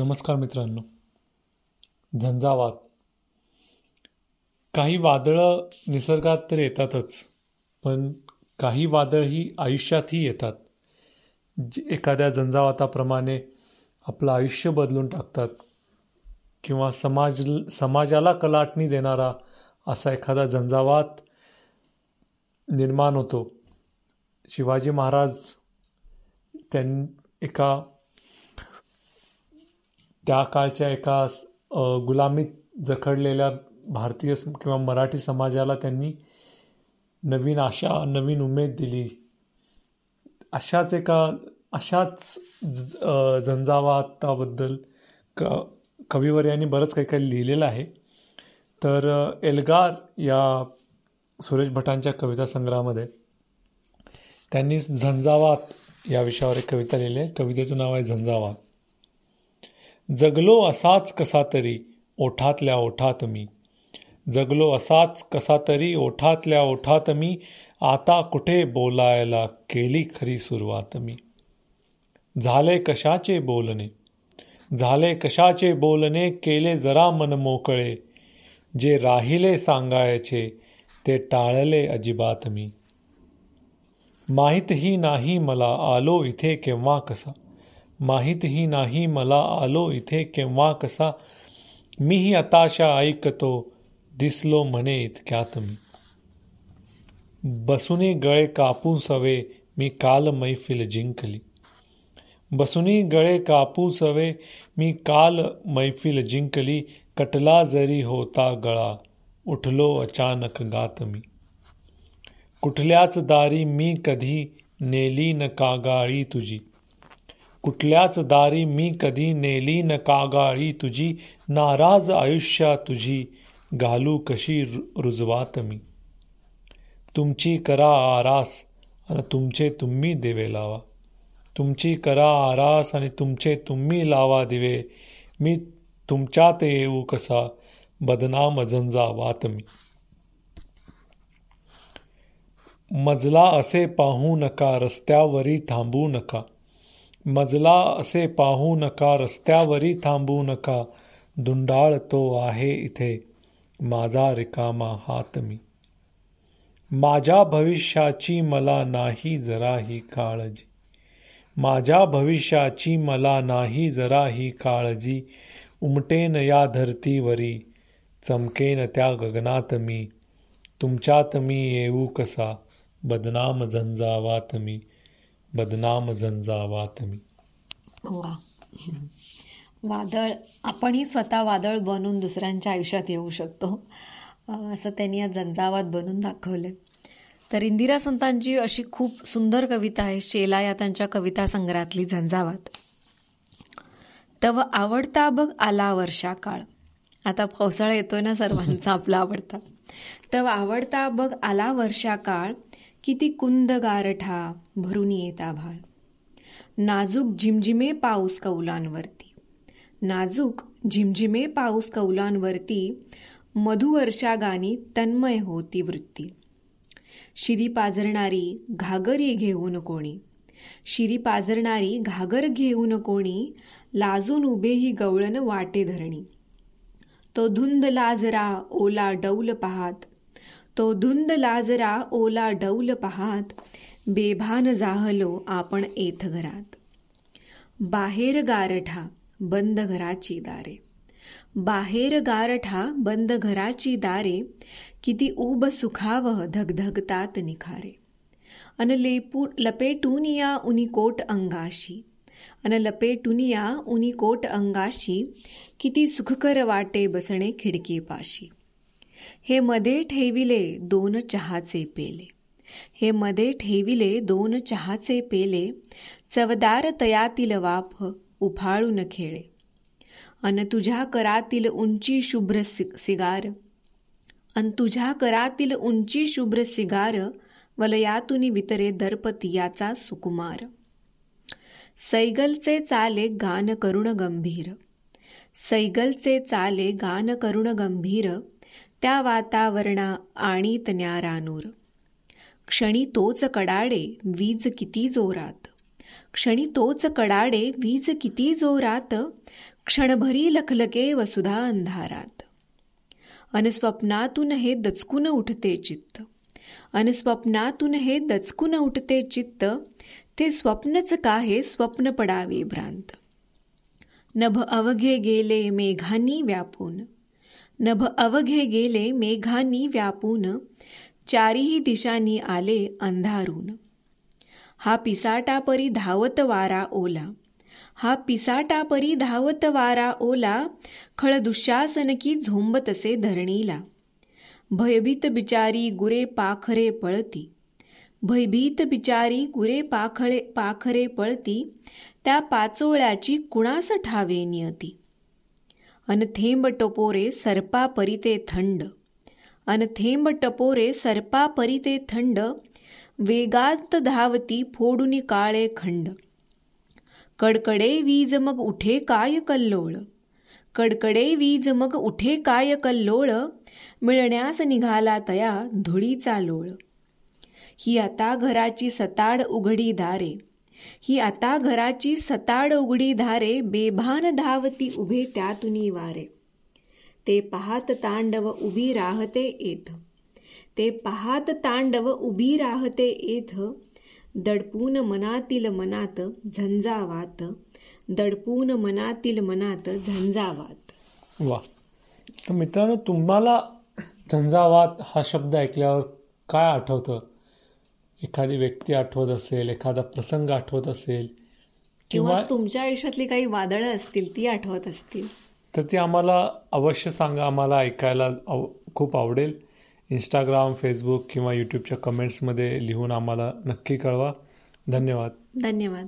नमस्कार मित्रांनो. झंझावात. काही वादळं निसर्गात तर येतातच पण काही वादळ ही आयुष्यातही येतात. जे एखाद्या झंझावाताप्रमाणे आपलं आयुष्य बदलून टाकतात किंवा समाज समाजाला कलाटणी देणारा असा एखादा झंझावात निर्माण होतो. शिवाजी महाराज त्यां एका त्या काळच्या एका गुलामीत जखडलेल्या भारतीय किंवा मराठी समाजाला त्यांनी नवीन आशा नवीन उमेद दिली. अशाच एका अशाच झंझावाताबद्दल क कविवर यांनी बरंच काही काही लिहिलेलं आहे. तर एल्गार या सुरेश भटांच्या कविता संग्रहामध्ये त्यांनी झंझावात या विषयावर एक कविता लिहिली आहे. कवितेचं नाव आहे झंझावात. जगलो असाच कसा तरी ओठातल्या ओठात मी. जगलो असाच कसा तरी ओठातल्या ओठात मी. आता कुठे बोलायला केली खरी सुरुवात मी. झाले कशाचे बोलणे? झाले कशाचे बोलणे? केले जरा मन मोकळे. जे राहिले सांगायचे ते टाळले अजिबात मी. माहीतही नाही मला आलो इथे केव्हा कसा. माहीतही नाही मला आलो इथे केव्हा कसा. मीही आताशा ऐकतो दिसलो म्हणे इतक्यात मी. बसुनी गळे कापू सवे मी काल मैफिल जिंकली. बसुनी गळे कापू सवे मी काल मैफिल जिंकली कटला जरी होता गळा उठलो अचानक गात मी. कुठल्याच दारी मी कधी नेली न कागाळी तुझी. कुठल्याच दारी मी कधी नेली न कागाळी तुझी नाराज आयुष्या तुझी घालू कशी रुजवात मी. तुमची करा आरास आणि तुमचे तुम्ही दिवे लावा. तुमची करा आरास आणि तुमचे तुम्ही लावा दिवे. मी तुमच्यात येऊ कसा बदनाम झंझा वात मी. मजला असे पाहू नका रस्त्यावरी थांबू नका. मजला असे पाहू नका रस्त्यावरी थांबू नका. दुंडाळ तो आहे इथे माझा रिकामा हात मी. माझ्या भविष्याची मला नाही जराही काळजी. माझ्या भविष्याची मला नाही जराही काळजी. उमटेन या धरतीवरी चमकेन त्या गगनात मी. तुमच्यात मी येऊ कसा? बदनाम झंझावात मी. बदनाम झंझावात मी वा. वादळ आपणही स्वतः वादळ बनून दुसऱ्यांच्या आयुष्यात येऊ शकतो. असं त्यांनी या झंझावात बनून दाखवलं तर इंदिरा संतांची अशी खूप सुंदर कविता आहे शेला या त्यांच्या कविता संग्रहातली झंझावात. तव आवडता बघ आला वर्षा काळ. आता पावसाळा येतोय ना सर्वांचा आपला आवडता. तव आवडता बघ आला वर्षा काळ. किती कुंद गारठा भरून येता भाळ. नाजूक झिमझिमे पाऊस कौलांवरती. नाजूक झिमझिमे पाऊस कौलांवरती मधुवर्षा गाणी तन्मय होती वृत्ती. शिरी पाजरणारी घागरी घेऊन कोणी. शिरी पाजरणारी घागर घेऊन कोणी लाजून उभेही गवळण वाटे धरणी तो धुंद लाजरा ओला डौल पाहात तो धुंद लाजरा ओला डौल पाहात बेभान जाहलो आपण एथ घरात. बाहेर गारठा बंद घराची दारे. बाहेर गारठा बंद घराची दारे किती ऊब सुखावह धगधगतात निखारे. अन लेपू लपेटून या उनिकोट अंगाशी. अन लपेटून या उनिकोट अंगाशी किती सुखकर वाटे बसणे खिडकीपाशी. हे मध्ये ठेविले दोन चहाचे पेले. हे मध्ये ठेविले दोन चहाचे पेले चवदार तयातील वाफ उफाळून खेळे. अन तुझ्या करातील उंची शुभ्र सिगार अन तुझ्या करातील उंची शुभ्र सिगार वलयातून वितरे दर्पतियाचा सुकुमार. सैगलचे चाले गान करुण गंभीर. सैगलचे चाले गान करुण गंभीर त्या वातावरणा आणि न्यारानूर. क्षणी तोच कडाडे वीज किती जोरात. क्षणी तोच कडाडे वीज किती जोरात. क्षणभरी लखलके वसुधा अंधारात. अनस्वप्नातून हे दचकून उठते चित्त. अनस्वप्नातून हे दचकून उठते चित्त. ते स्वप्नच का हे स्वप्न पडावे भ्रांत. नभ अवघे गेले मेघांनी व्यापून. नभ अवघे गेले मेघांनी व्यापून चारीही दिशांनी आले अंधारून. हा पिसाटापरी धावत वारा ओला. हा पिसाटापरी धावत वारा ओला खळ दुःशासन की झोंबतसे धरणीला. भयभीत बिचारी गुरे पाखरे पळती. भयभीत बिचारी गुरे पाखळे पाखरे पळती त्या पाचोळ्याची कुणास ठावे नियती? अनथेंब टपोरे सर्पा परिते थंड. अनथेंब टपोरे सर्पा परिते थंड वेगात धावती फोडून काळे खंड. कडकडे वीज मग उठे काय कल्लोळ? कडकडे वीज मग उठे काय कल्लोळ? मिळण्यास निघाला तया धुळीचा लोळ. ही आता घराची सताड उघडी दारे ही आता घराची सताड उघडी धारे बेभान धावती उभे त्यातुनी वारे. ते पाहात तांडव उभी राहते येथ ते पाहात तांडव उभी राहते येथ दडपून मनातील मनात झंझावात. दडपून मनातील मनात झंझावात. वा. तर मित्रांनो तुम्हाला झंझावात हा शब्द ऐकल्यावर काय आठवतं? एखादी व्यक्ती आठवत असेल एखादा प्रसंग आठवत असेल किंवा तुमच्या आयुष्यातली काही वादळं असतील ती आठवत असतील. तर ती आम्हाला अवश्य सांगा आम्हाला ऐकायला आव खूप आवडेल. इंस्टाग्राम फेसबुक किंवा यूट्यूबच्या कमेंट्समध्ये लिहून आम्हाला नक्की कळवा. धन्यवाद. धन्यवाद.